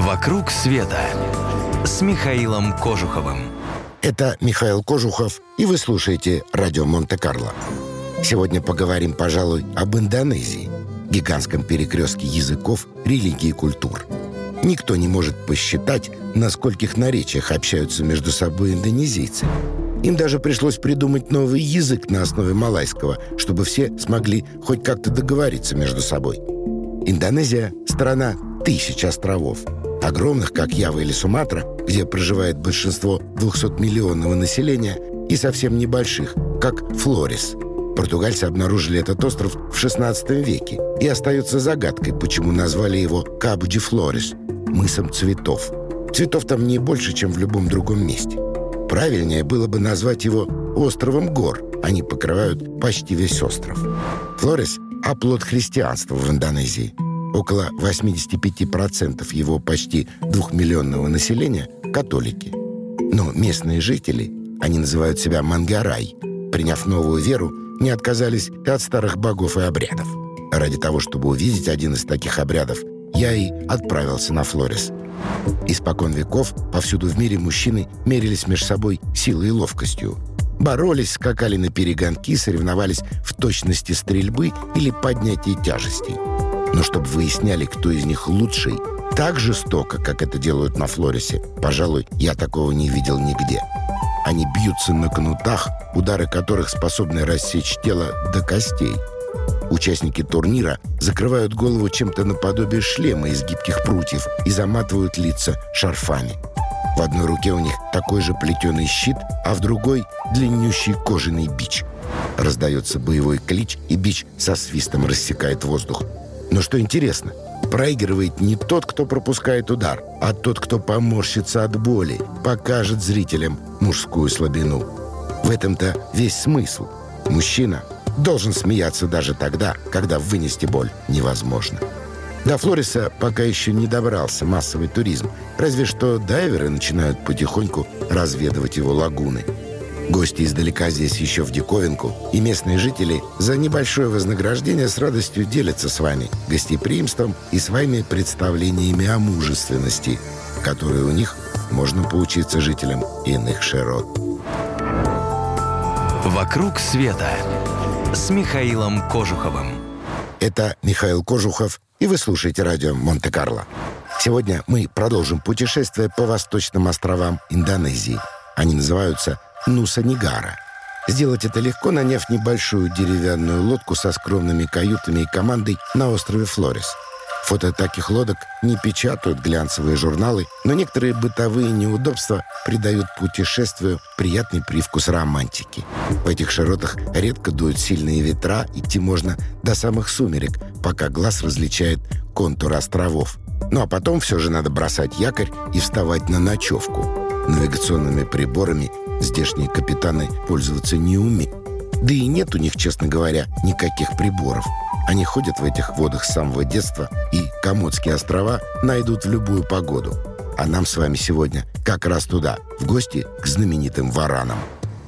«Вокруг света» с Михаилом Кожуховым. Это Михаил Кожухов, и вы слушаете «Радио Монте-Карло». Сегодня поговорим, пожалуй, об Индонезии, гигантском перекрестке языков, религий и культур. Никто не может посчитать, на скольких наречиях общаются между собой индонезийцы. Им даже пришлось придумать новый язык на основе малайского, чтобы все смогли хоть как-то договориться между собой. Индонезия — страна тысяч островов. Огромных, как Ява или Суматра, где проживает большинство 200-миллионного населения, и совсем небольших, как Флорис. Португальцы обнаружили этот остров в 16 веке, и остается загадкой, почему назвали его Кабу-де Флорис — мысом цветов. Цветов там не больше, чем в любом другом месте. Правильнее было бы назвать его островом гор. Они покрывают почти весь остров. Флорис — оплот христианства в Индонезии. Около 85% его почти двухмиллионного населения — католики. Но местные жители, они называют себя Мангарай, приняв новую веру, не отказались и от старых богов и обрядов. Ради того, чтобы увидеть один из таких обрядов, я и отправился на Флорис. Испокон веков повсюду в мире мужчины мерились между собой силой и ловкостью. Боролись, скакали на перегонки, соревновались в точности стрельбы или поднятии тяжестей. Но чтобы выясняли, кто из них лучший, так жестоко, как это делают на Флорисе, пожалуй, я такого не видел нигде. Они бьются на кнутах, удары которых способны рассечь тело до костей – Участники турнира закрывают голову чем-то наподобие шлема из гибких прутьев и заматывают лица шарфами. В одной руке у них такой же плетеный щит, а в другой — длиннющий кожаный бич. Раздается боевой клич, и бич со свистом рассекает воздух. Но что интересно, проигрывает не тот, кто пропускает удар, а тот, кто поморщится от боли, покажет зрителям мужскую слабину. В этом-то весь смысл. Мужчина должен смеяться даже тогда, когда вынести боль невозможно. До Флориса пока еще не добрался массовый туризм, разве что дайверы начинают потихоньку разведывать его лагуны. Гости издалека здесь еще в диковинку, и местные жители за небольшое вознаграждение с радостью делятся с вами гостеприимством и своими представлениями о мужественности, которые у них можно поучиться жителям иных широт. «Вокруг света» с Михаилом Кожуховым. Это Михаил Кожухов, и вы слушаете радио Монте-Карло. Сегодня мы продолжим путешествие по восточным островам Индонезии. Они называются Нуса-Нигара. Сделать это легко, наняв небольшую деревянную лодку со скромными каютами и командой на острове Флорис – Фото таких лодок не печатают глянцевые журналы, но некоторые бытовые неудобства придают путешествию приятный привкус романтики. В этих широтах редко дуют сильные ветра, идти можно до самых сумерек, пока глаз различает контур островов. Ну а потом все же надо бросать якорь и вставать на ночевку. Навигационными приборами здешние капитаны пользоваться не умеют. Да и нет у них, честно говоря, никаких приборов – они ходят в этих водах с самого детства, и Комодские острова найдут в любую погоду. А нам с вами сегодня как раз туда, в гости к знаменитым варанам.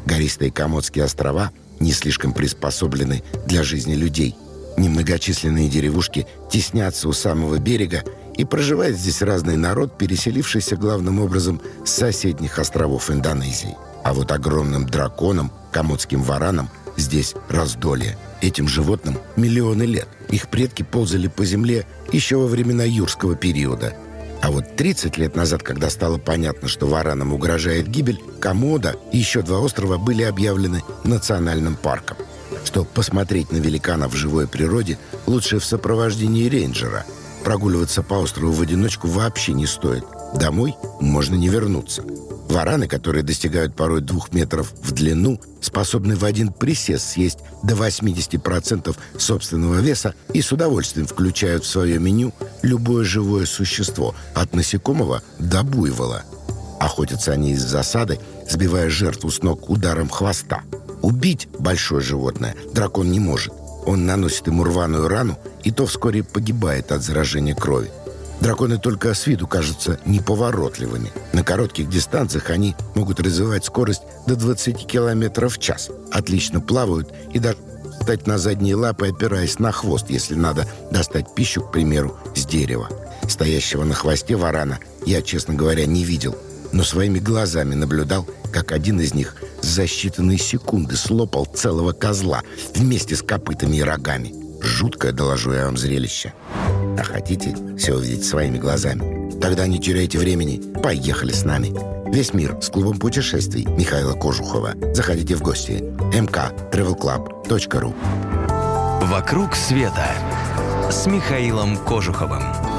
Гористые Комодские острова не слишком приспособлены для жизни людей. Немногочисленные деревушки теснятся у самого берега, и проживает здесь разный народ, переселившийся главным образом с соседних островов Индонезии. А вот огромным драконам, комодским варанам, здесь раздолье – Этим животным миллионы лет. Их предки ползали по земле еще во времена юрского периода. А вот 30 лет назад, когда стало понятно, что варанам угрожает гибель, Комода и еще два острова были объявлены национальным парком. Что посмотреть на великана в живой природе лучше в сопровождении рейнджера. Прогуливаться по острову в одиночку вообще не стоит. Домой можно не вернуться. Вараны, которые достигают порой двух метров в длину, способны в один присест съесть до 80% собственного веса и с удовольствием включают в свое меню любое живое существо, от насекомого до буйвола. Охотятся они из засады, сбивая жертву с ног ударом хвоста. Убить большое животное дракон не может. Он наносит ему рваную рану, и то вскоре погибает от заражения крови. Драконы только с виду кажутся неповоротливыми. На коротких дистанциях они могут развивать скорость до 20 км в час. Отлично плавают и даже встать на задние лапы, опираясь на хвост, если надо достать пищу, к примеру, с дерева. Стоящего на хвосте варана я, честно говоря, не видел, но своими глазами наблюдал, как один из них за считанные секунды слопал целого козла вместе с копытами и рогами. Жуткое, доложу я вам, зрелище. А хотите все увидеть своими глазами? Тогда не теряйте времени, поехали с нами. Весь мир с клубом путешествий Михаила Кожухова. Заходите в гости. mktravelclub.ru «Вокруг света» с Михаилом Кожуховым.